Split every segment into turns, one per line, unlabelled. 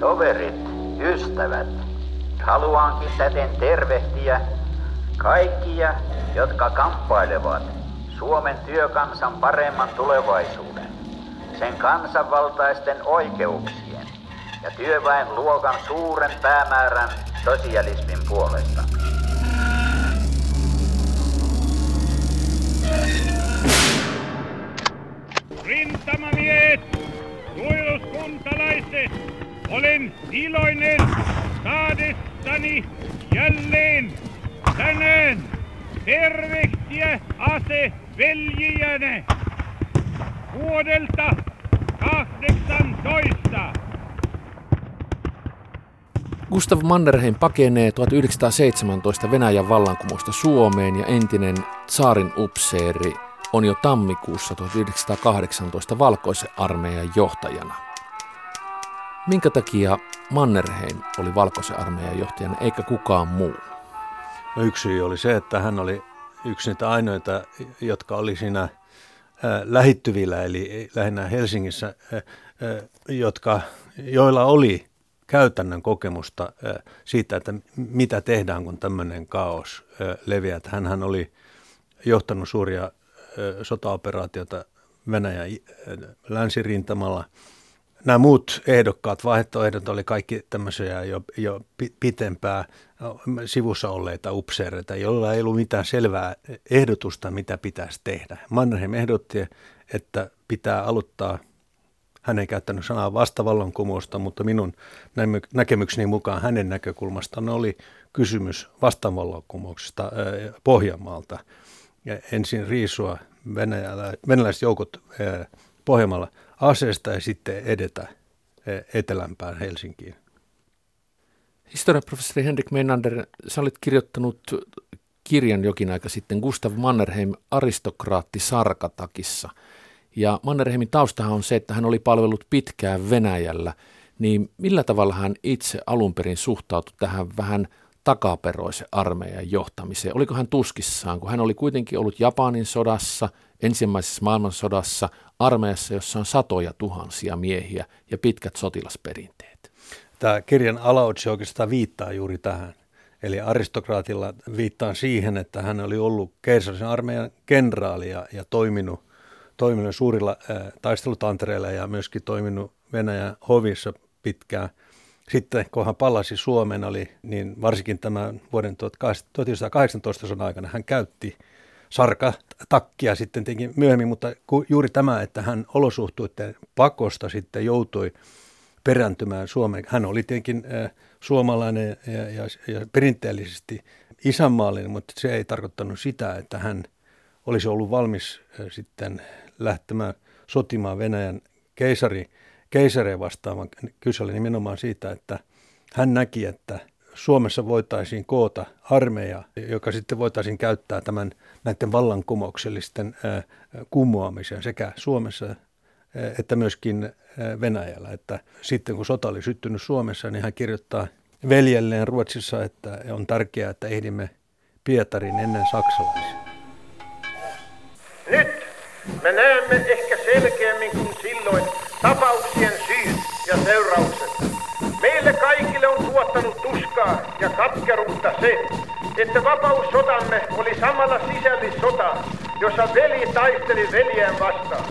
Toverit, ystävät, haluankin täten tervehtiä kaikkia, jotka kamppailevat Suomen työkansan paremman tulevaisuuden, sen kansanvaltaisten oikeuksien ja työväen luokan suuren päämäärän sosialismin puolesta.
Rintamamiehet, suojeluskuntalaiset, olen iloinen saadessani jälleen tänään tervehtiä ase veljiänne vuodelta 18.
Gustav Mannerheim pakenee 1917 Venäjän vallankumousta Suomeen ja entinen saarin upseeri on jo tammikuussa 1918 valkoisen armeijan johtajana. Minkä takia Mannerheim oli valkoisen armeijan johtajana eikä kukaan muu?
No yksi syy oli se, että hän oli yksi niitä ainoita, jotka oli siinä lähittyvillä, eli lähinnä Helsingissä, jotka, joilla oli käytännön kokemusta siitä, että mitä tehdään, kun tämmöinen kaos leviää. Hänhän oli johtanut suuria sotaoperaatiota Venäjän länsirintamalla. Nämä muut ehdokkaat, vaihtoehdot oli kaikki tämmöisiä jo, jo pitempää sivussa olleita upseereita, joilla ei ollut mitään selvää ehdotusta, mitä pitäisi tehdä. Mannerheim ehdotti, että pitää aloittaa hän ei käyttänyt sanaa vastavallankumousta, mutta minun näkemykseni mukaan hänen näkökulmastaan oli kysymys vastavallankumouksesta Pohjanmaalta. Ja ensin riisua venäläiset joukot Pohjanmaalla aseesta ja sitten edetä etelämpään Helsinkiin.
Historiaprofessori Henrik Meinander, sä olit kirjoittanut kirjan jokin aika sitten Gustav Mannerheim aristokraatti Sarkatakissa – ja Mannerheimin taustahan on se, että hän oli palvellut pitkään Venäjällä, niin millä tavalla hän itse alun perin suhtautui tähän vähän takaperoisen armeijan johtamiseen? Oliko hän tuskissaan, kun hän oli kuitenkin ollut Japanin sodassa, ensimmäisessä maailmansodassa, armeijassa, jossa on satoja tuhansia miehiä ja pitkät sotilasperinteet?
Tämä kirjan alaotsi oikeastaan viittaa juuri tähän. Eli aristokraatilla viittaan siihen, että hän oli ollut keisarisen armeijan kenraali ja, ja toiminut toiminut suurilla ää, taistelutantereilla ja myöskin toiminut Venäjän hovissa pitkään. Sitten kun hän palasi Suomeen, oli, niin varsinkin tämän vuoden 1918 sodan aikana hän käytti sarka takkia sitten tietenkin myöhemmin, mutta juuri tämä, että hän olosuhteiden pakosta sitten joutui perääntymään Suomeen. Hän oli tietenkin suomalainen ja, ja, ja perinteellisesti isänmaallinen, mutta se ei tarkoittanut sitä, että hän olisi ollut valmis sitten lähtemään sotimaan Venäjän keisari, keisareja vastaan, vaan kyse oli nimenomaan siitä, että hän näki, että Suomessa voitaisiin koota armeija, joka sitten voitaisiin käyttää tämän näiden vallankumouksellisten kumoamiseen sekä Suomessa että myöskin Venäjällä. Että sitten kun sota oli syttynyt Suomessa, niin hän kirjoittaa veljelleen Ruotsissa, että on tärkeää, että ehdimme Pietarin ennen saksalaisia.
Nyt me näemme ehkä selkeämmin kuin silloin tapauksien syyt ja seuraukset. Meille kaikille on tuottanut tuskaa ja katkeruutta se, että vapaussotamme oli samalla sisällissota, jossa veli taisteli veljään vastaan.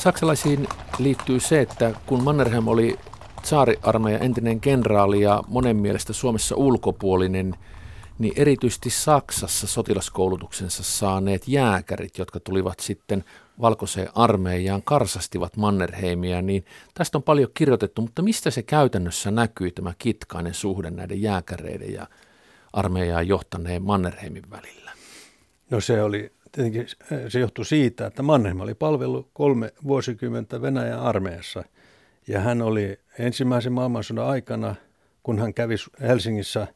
Saksalaisiin liittyy se, että kun Mannerheim oli tsaariarmeijan entinen kenraali ja monen mielestä Suomessa ulkopuolinen, niin erityisesti Saksassa sotilaskoulutuksensa saaneet jääkärit, jotka tulivat sitten valkoiseen armeijaan, karsastivat Mannerheimia, niin tästä on paljon kirjoitettu, mutta mistä se käytännössä näkyy tämä kitkainen suhde näiden jääkäreiden ja armeijaan johtaneen Mannerheimin välillä?
No se oli tietenkin se johtui siitä, että Mannheim oli palvellut kolme vuosikymmentä Venäjän armeijassa. Ja hän oli ensimmäisen maailmansodan aikana, kun hän kävi Helsingissä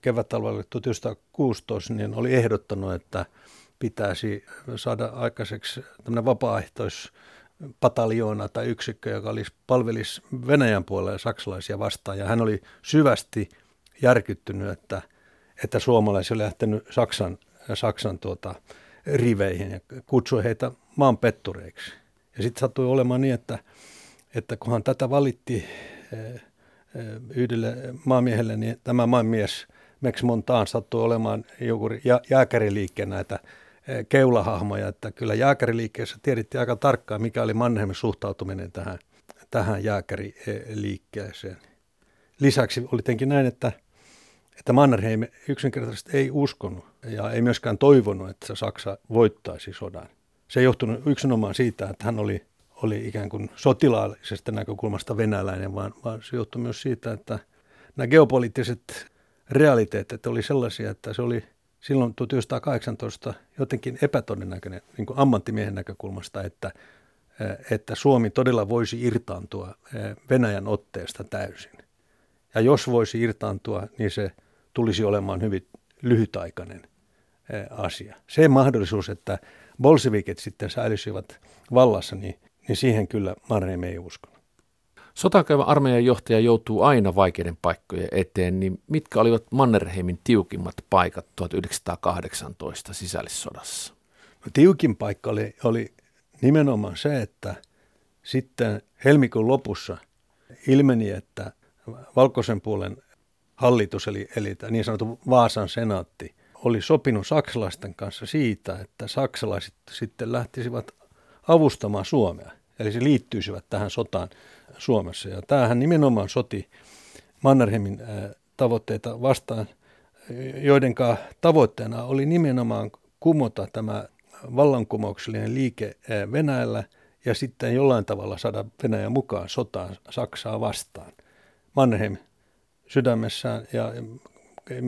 kevättalvelle 1916, niin oli ehdottanut, että pitäisi saada aikaiseksi tämmöinen vapaaehtois pataljoona tai yksikkö, joka olisi, palvelisi Venäjän puolella saksalaisia vastaan. Ja hän oli syvästi järkyttynyt, että, että suomalaisia oli lähtenyt Saksan, Saksan tuota, riveihin ja kutsui heitä maanpettureiksi. Ja sitten sattui olemaan niin, että, että kunhan tätä valitti eh, eh, yhdelle maamiehelle, niin tämä maanmies Max Montaan sattui olemaan joku jääkäriliikkeen näitä eh, keulahahmoja, että kyllä jääkäriliikkeessä tiedettiin aika tarkkaan, mikä oli Mannheimin suhtautuminen tähän, tähän jääkäriliikkeeseen. Lisäksi oli tietenkin näin, että, että Mannerheim yksinkertaisesti ei uskonut ja ei myöskään toivonut, että Saksa voittaisi sodan. Se ei johtunut yksinomaan siitä, että hän oli, oli ikään kuin sotilaallisesta näkökulmasta venäläinen, vaan, vaan se johtui myös siitä, että nämä geopoliittiset realiteetit oli sellaisia, että se oli silloin 1918 jotenkin epätodennäköinen niin kuin ammattimiehen näkökulmasta, että, että Suomi todella voisi irtaantua Venäjän otteesta täysin. Ja jos voisi irtaantua, niin se tulisi olemaan hyvin lyhytaikainen asia. Se mahdollisuus, että bolsevikit sitten säilyisivät vallassa, niin, niin siihen kyllä Mannerheim ei uskonut.
Sotakäyvä armeijan johtaja joutuu aina vaikeiden paikkojen eteen, niin mitkä olivat Mannerheimin tiukimmat paikat 1918 sisällissodassa?
No, tiukin paikka oli, oli nimenomaan se, että sitten helmikuun lopussa ilmeni, että valkoisen puolen hallitus, eli, eli niin sanottu Vaasan senaatti, oli sopinut saksalaisten kanssa siitä, että saksalaiset sitten lähtisivät avustamaan Suomea. Eli se liittyisivät tähän sotaan Suomessa. Ja tämähän nimenomaan soti Mannerheimin tavoitteita vastaan, joiden tavoitteena oli nimenomaan kumota tämä vallankumouksellinen liike Venäjällä ja sitten jollain tavalla saada Venäjä mukaan sotaan Saksaa vastaan. Mannerheim sydämessään ja,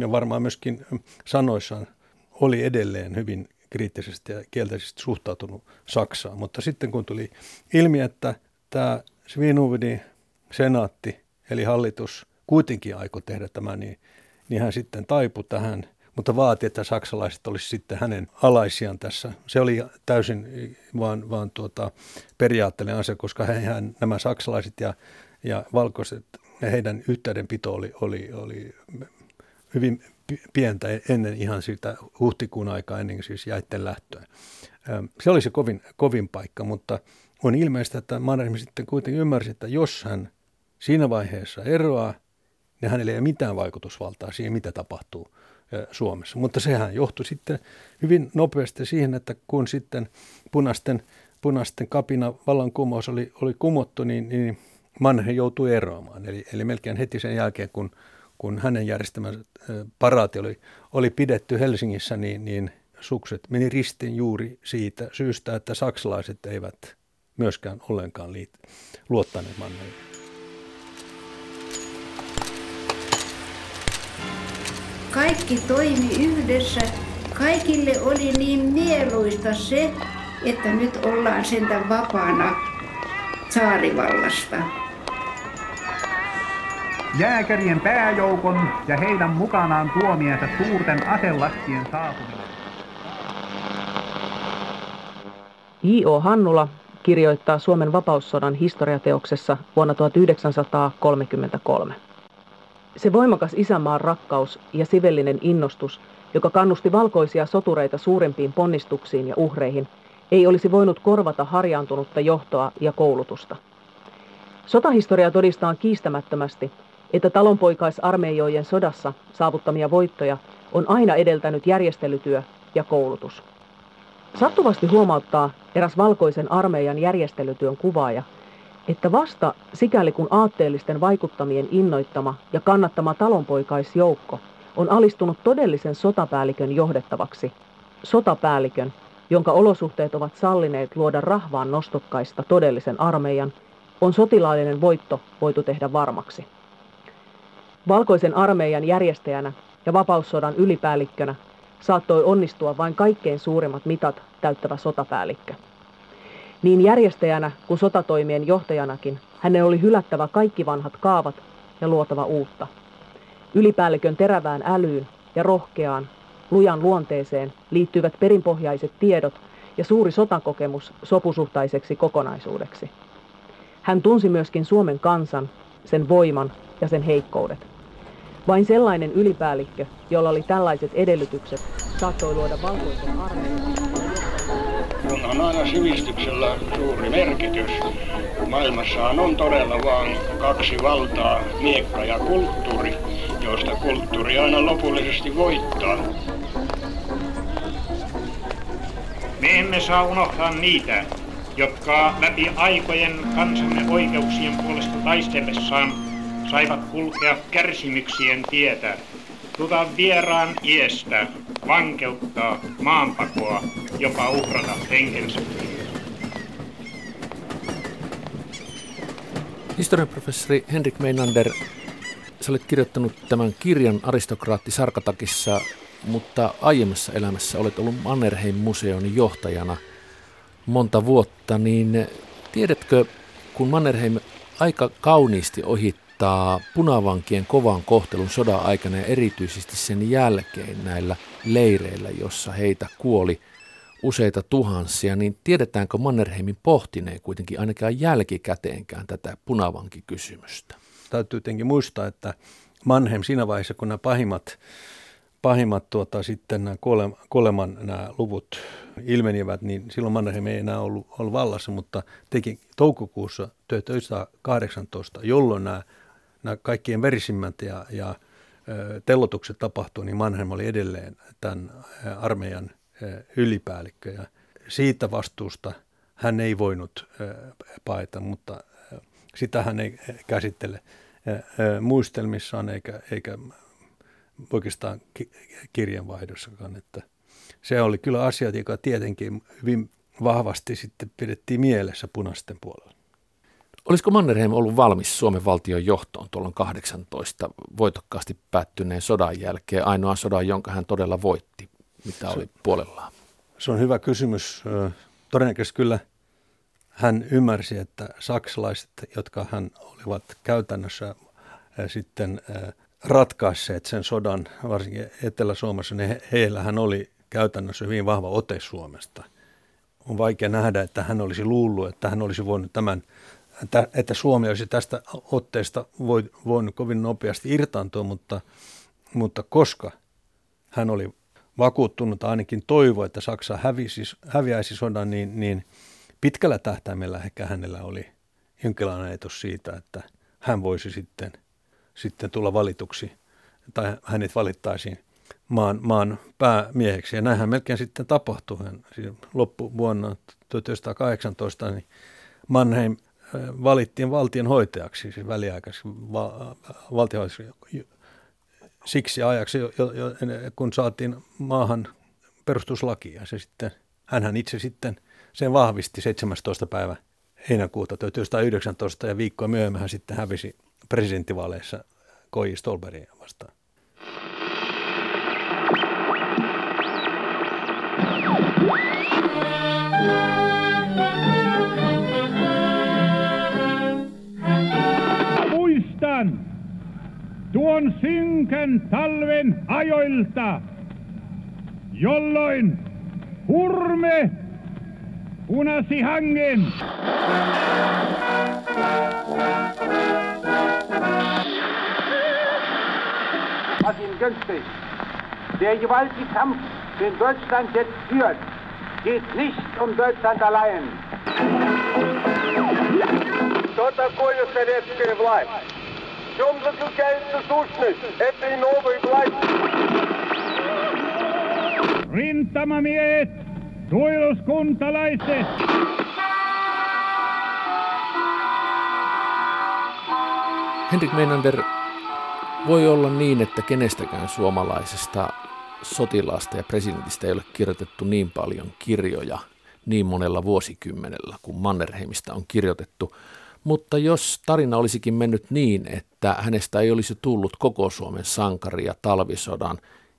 ja varmaan myöskin sanoissaan oli edelleen hyvin kriittisesti ja kielteisesti suhtautunut Saksaan. Mutta sitten kun tuli ilmi, että tämä Svinhuvudin senaatti, eli hallitus, kuitenkin aikoi tehdä tämä, niin, niin hän sitten taipui tähän, mutta vaati, että saksalaiset olisivat sitten hänen alaisiaan tässä. Se oli täysin vaan, vaan tuota, periaatteellinen asia, koska hän, nämä saksalaiset ja, ja valkoiset, heidän yhteydenpito oli, oli, oli hyvin pientä ennen ihan sitä huhtikuun aikaa, ennen siis jäitten lähtöä. Se oli se kovin, kovin paikka, mutta on ilmeistä, että Mannerheim sitten kuitenkin ymmärsi, että jos hän siinä vaiheessa eroaa, niin hänellä ei ole mitään vaikutusvaltaa siihen, mitä tapahtuu Suomessa. Mutta sehän johtui sitten hyvin nopeasti siihen, että kun sitten punaisten, punaisten kapina vallankumous oli, oli kumottu, niin, niin Mannerheim joutui eroamaan. Eli, eli melkein heti sen jälkeen, kun, kun hänen järjestämänsä paraati oli, oli pidetty Helsingissä, niin, niin sukset meni ristin juuri siitä syystä, että saksalaiset eivät myöskään ollenkaan liit, luottaneet Mannerheim.
Kaikki toimi yhdessä. Kaikille oli niin mieluista se, että nyt ollaan sentään vapaana saarivallasta.
Jääkärien pääjoukon ja heidän mukanaan tuomiensa suurten aselastien saapuminen.
J.O. Hannula kirjoittaa Suomen vapaussodan historiateoksessa vuonna 1933. Se voimakas isänmaan rakkaus ja sivellinen innostus, joka kannusti valkoisia sotureita suurempiin ponnistuksiin ja uhreihin, ei olisi voinut korvata harjaantunutta johtoa ja koulutusta. Sotahistoria todistaa kiistämättömästi, että talonpoikaisarmeijojen sodassa saavuttamia voittoja on aina edeltänyt järjestelytyö ja koulutus. Sattuvasti huomauttaa eräs valkoisen armeijan järjestelytyön kuvaaja, että vasta sikäli kun aatteellisten vaikuttamien innoittama ja kannattama talonpoikaisjoukko on alistunut todellisen sotapäällikön johdettavaksi, sotapäällikön, jonka olosuhteet ovat sallineet luoda rahvaan nostokkaista todellisen armeijan, on sotilaallinen voitto voitu tehdä varmaksi. Valkoisen armeijan järjestäjänä ja vapaussodan ylipäällikkönä saattoi onnistua vain kaikkein suurimmat mitat täyttävä sotapäällikkö. Niin järjestäjänä kuin sotatoimien johtajanakin hänen oli hylättävä kaikki vanhat kaavat ja luotava uutta. Ylipäällikön terävään älyyn ja rohkeaan, lujan luonteeseen liittyvät perinpohjaiset tiedot ja suuri sotakokemus sopusuhtaiseksi kokonaisuudeksi. Hän tunsi myöskin Suomen kansan, sen voiman ja sen heikkoudet. Vain sellainen ylipäällikkö, jolla oli tällaiset edellytykset, saattoi luoda valkoisen armeijan.
On aina sivistyksellä suuri merkitys. Maailmassahan on todella vain kaksi valtaa, miekka ja kulttuuri, joista kulttuuri aina lopullisesti voittaa.
Me emme saa unohtaa niitä, jotka läpi aikojen kansamme oikeuksien puolesta taistellessaan saivat kulkea kärsimyksien tietä, tuta vieraan iestä, vankeuttaa, maanpakoa, jopa uhrata henkensä.
Historiaprofessori Henrik Meinander, sä olet kirjoittanut tämän kirjan aristokraatti Sarkatakissa, mutta aiemmassa elämässä olet ollut Mannerheim-museon johtajana monta vuotta, niin tiedätkö, kun Mannerheim aika kauniisti ohittaa punavankien kovan kohtelun sodan aikana ja erityisesti sen jälkeen näillä leireillä, jossa heitä kuoli useita tuhansia, niin tiedetäänkö Mannerheimin pohtineen kuitenkin ainakaan jälkikäteenkään tätä punavankikysymystä?
Täytyy tietenkin muistaa, että Mannheim siinä vaiheessa, kun nämä pahimmat pahimmat tuota, sitten nämä kuoleman nämä luvut ilmenivät, niin silloin Mannerheim ei enää ollut, ollut vallassa, mutta teki toukokuussa 1918, jolloin nämä, nämä kaikkien verisimmät ja, ja tellotukset tapahtui, niin Mannheim oli edelleen tämän armeijan ylipäällikkö ja siitä vastuusta hän ei voinut paeta, mutta sitä hän ei käsittele muistelmissaan eikä, eikä oikeastaan kirjanvaihdossakaan. Että se oli kyllä asia, joka tietenkin hyvin vahvasti sitten pidettiin mielessä punaisten puolella.
Olisiko Mannerheim ollut valmis Suomen valtion johtoon tuolloin 18 voitokkaasti päättyneen sodan jälkeen, ainoa sodan, jonka hän todella voitti, mitä oli puolellaan?
Se on hyvä kysymys. Todennäköisesti kyllä hän ymmärsi, että saksalaiset, jotka hän olivat käytännössä sitten ratkaisseet sen sodan, varsinkin Etelä-Suomessa, niin heillähän oli käytännössä hyvin vahva ote Suomesta. On vaikea nähdä, että hän olisi luullut, että hän olisi voinut tämän, että, Suomi olisi tästä otteesta voinut kovin nopeasti irtaantua, mutta, mutta koska hän oli vakuuttunut, ainakin toivo, että Saksa hävisi, häviäisi sodan, niin, niin pitkällä tähtäimellä ehkä hänellä oli jonkinlainen ajatus siitä, että hän voisi sitten – sitten tulla valituksi tai hänet valittaisiin maan, maan päämieheksi. Ja näinhän melkein sitten tapahtui. Hän, siis loppuvuonna 1918 niin Mannheim valittiin valtionhoitajaksi, siis väliaikaisesti va, valtionhoitajaksi siksi ajaksi, jo, jo, kun saatiin maahan perustuslaki. Ja se sitten, hänhän itse sitten sen vahvisti 17. päivä heinäkuuta 1919 ja viikkoa myöhemmin hän sitten hävisi presidenttivaaleissa K.J. Stolberia vastaan.
Muistan tuon synkän talven ajoilta, jolloin hurme punasi hangen.
was ihm gönnte. Der gewaltige Kampf, den Deutschland jetzt führt, geht nicht um Deutschland allein. Что такое советская власть? В чем заключается сущность этой новой власти?
Rintamamiehet, suojeluskuntalaiset,
Henrik Meinander voi olla niin, että kenestäkään suomalaisesta sotilaasta ja presidentistä ei ole kirjoitettu niin paljon kirjoja niin monella vuosikymmenellä kuin Mannerheimista on kirjoitettu. Mutta jos tarina olisikin mennyt niin, että hänestä ei olisi tullut koko Suomen sankaria talvisodan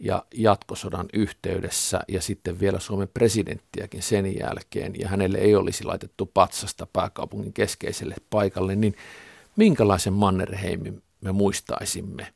ja jatkosodan yhteydessä ja sitten vielä Suomen presidenttiäkin sen jälkeen ja hänelle ei olisi laitettu patsasta pääkaupungin keskeiselle paikalle, niin minkälaisen Mannerheimin me muistaisimme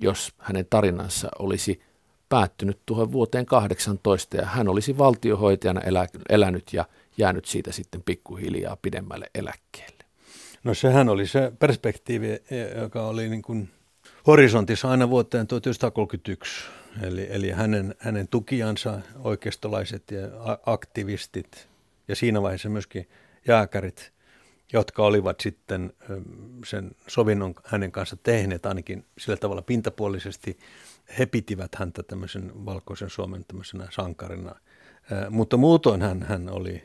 jos hänen tarinansa olisi päättynyt tuohon vuoteen 18 ja hän olisi valtiohoitajana elä, elänyt ja jäänyt siitä sitten pikkuhiljaa pidemmälle eläkkeelle.
No sehän oli se perspektiivi, joka oli niin kuin horisontissa aina vuoteen 1931. Eli, eli hänen, hänen tukijansa, oikeistolaiset ja aktivistit ja siinä vaiheessa myöskin jääkärit, jotka olivat sitten sen sovinnon hänen kanssa tehneet ainakin sillä tavalla pintapuolisesti, he pitivät häntä tämmöisen valkoisen Suomen tämmöisenä sankarina. Mutta muutoin hän, hän oli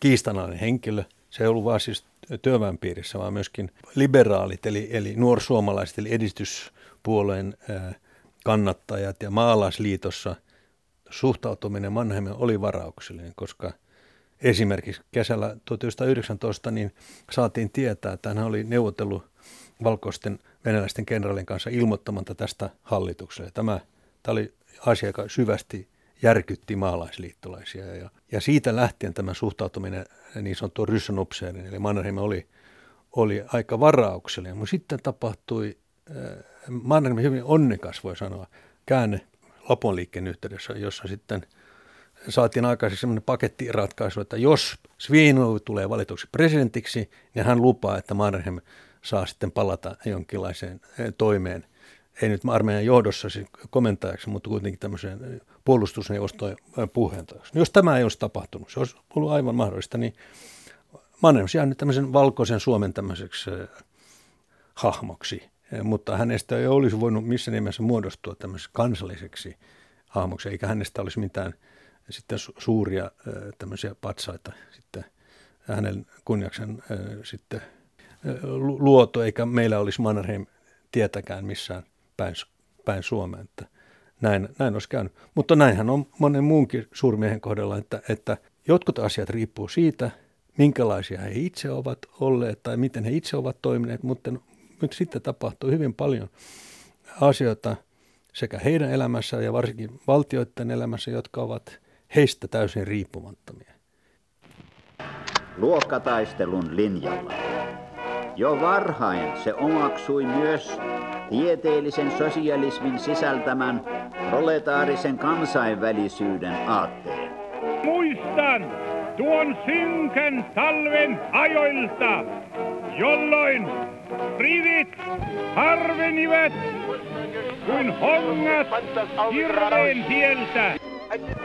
kiistanainen henkilö. Se ei ollut vain siis työväenpiirissä, vaan myöskin liberaalit, eli, eli nuorsuomalaiset, eli edistyspuolueen kannattajat ja maalaisliitossa suhtautuminen Mannheimen oli varauksellinen, koska esimerkiksi kesällä 1919 niin saatiin tietää, että hän oli neuvotellut valkoisten venäläisten kenraalien kanssa ilmoittamatta tästä hallitukselle. Tämä, tämä oli asia, joka syvästi järkytti maalaisliittolaisia. Ja, ja siitä lähtien tämä suhtautuminen niin sanottuun ryssänupseerin, eli Mannerheim oli, oli aika varauksellinen. Mutta sitten tapahtui äh, Mannerheim hyvin onnekas, voi sanoa, käänne Lapon liikkeen yhteydessä, jossa sitten saatiin aikaiseksi sellainen pakettiratkaisu, että jos Svinov tulee valituksi presidentiksi, niin hän lupaa, että Mannerheim saa sitten palata jonkinlaiseen eh, toimeen. Ei nyt armeijan johdossa siis komentajaksi, mutta kuitenkin tämmöiseen puolustusneuvostojen puheenjohtajaksi. Jos tämä ei olisi tapahtunut, se olisi ollut aivan mahdollista, niin Mannerheim jäänyt tämmöisen valkoisen Suomen tämmöiseksi eh, hahmoksi, eh, mutta hänestä ei olisi voinut missä nimessä muodostua tämmöiseksi kansalliseksi hahmoksi, eikä hänestä olisi mitään sitten suuria tämmöisiä patsaita sitten hänen kunniaksen sitten luotu, eikä meillä olisi Mannerheim tietäkään missään päin, päin Suomea. Että näin, näin olisi käynyt. Mutta näinhän on monen muunkin suurmiehen kohdalla, että, että jotkut asiat riippuu siitä, minkälaisia he itse ovat olleet tai miten he itse ovat toimineet, mutta nyt sitten tapahtuu hyvin paljon asioita sekä heidän elämässä ja varsinkin valtioiden elämässä, jotka ovat heistä täysin riippumattomia.
Luokkataistelun linjalla. Jo varhain se omaksui myös tieteellisen sosialismin sisältämän proletaarisen kansainvälisyyden aatteen.
Muistan tuon synkän talven ajoilta, jolloin rivit harvenivat kuin hongat hirveen tieltä.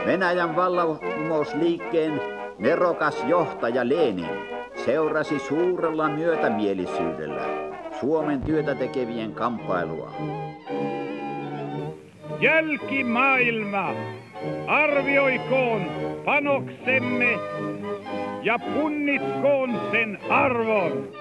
Venäjän vallankumousliikkeen nerokas johtaja Lenin seurasi suurella myötämielisyydellä Suomen työtä tekevien kamppailua.
Jälkimaailma arvioikoon panoksemme ja punnitkoon sen arvon.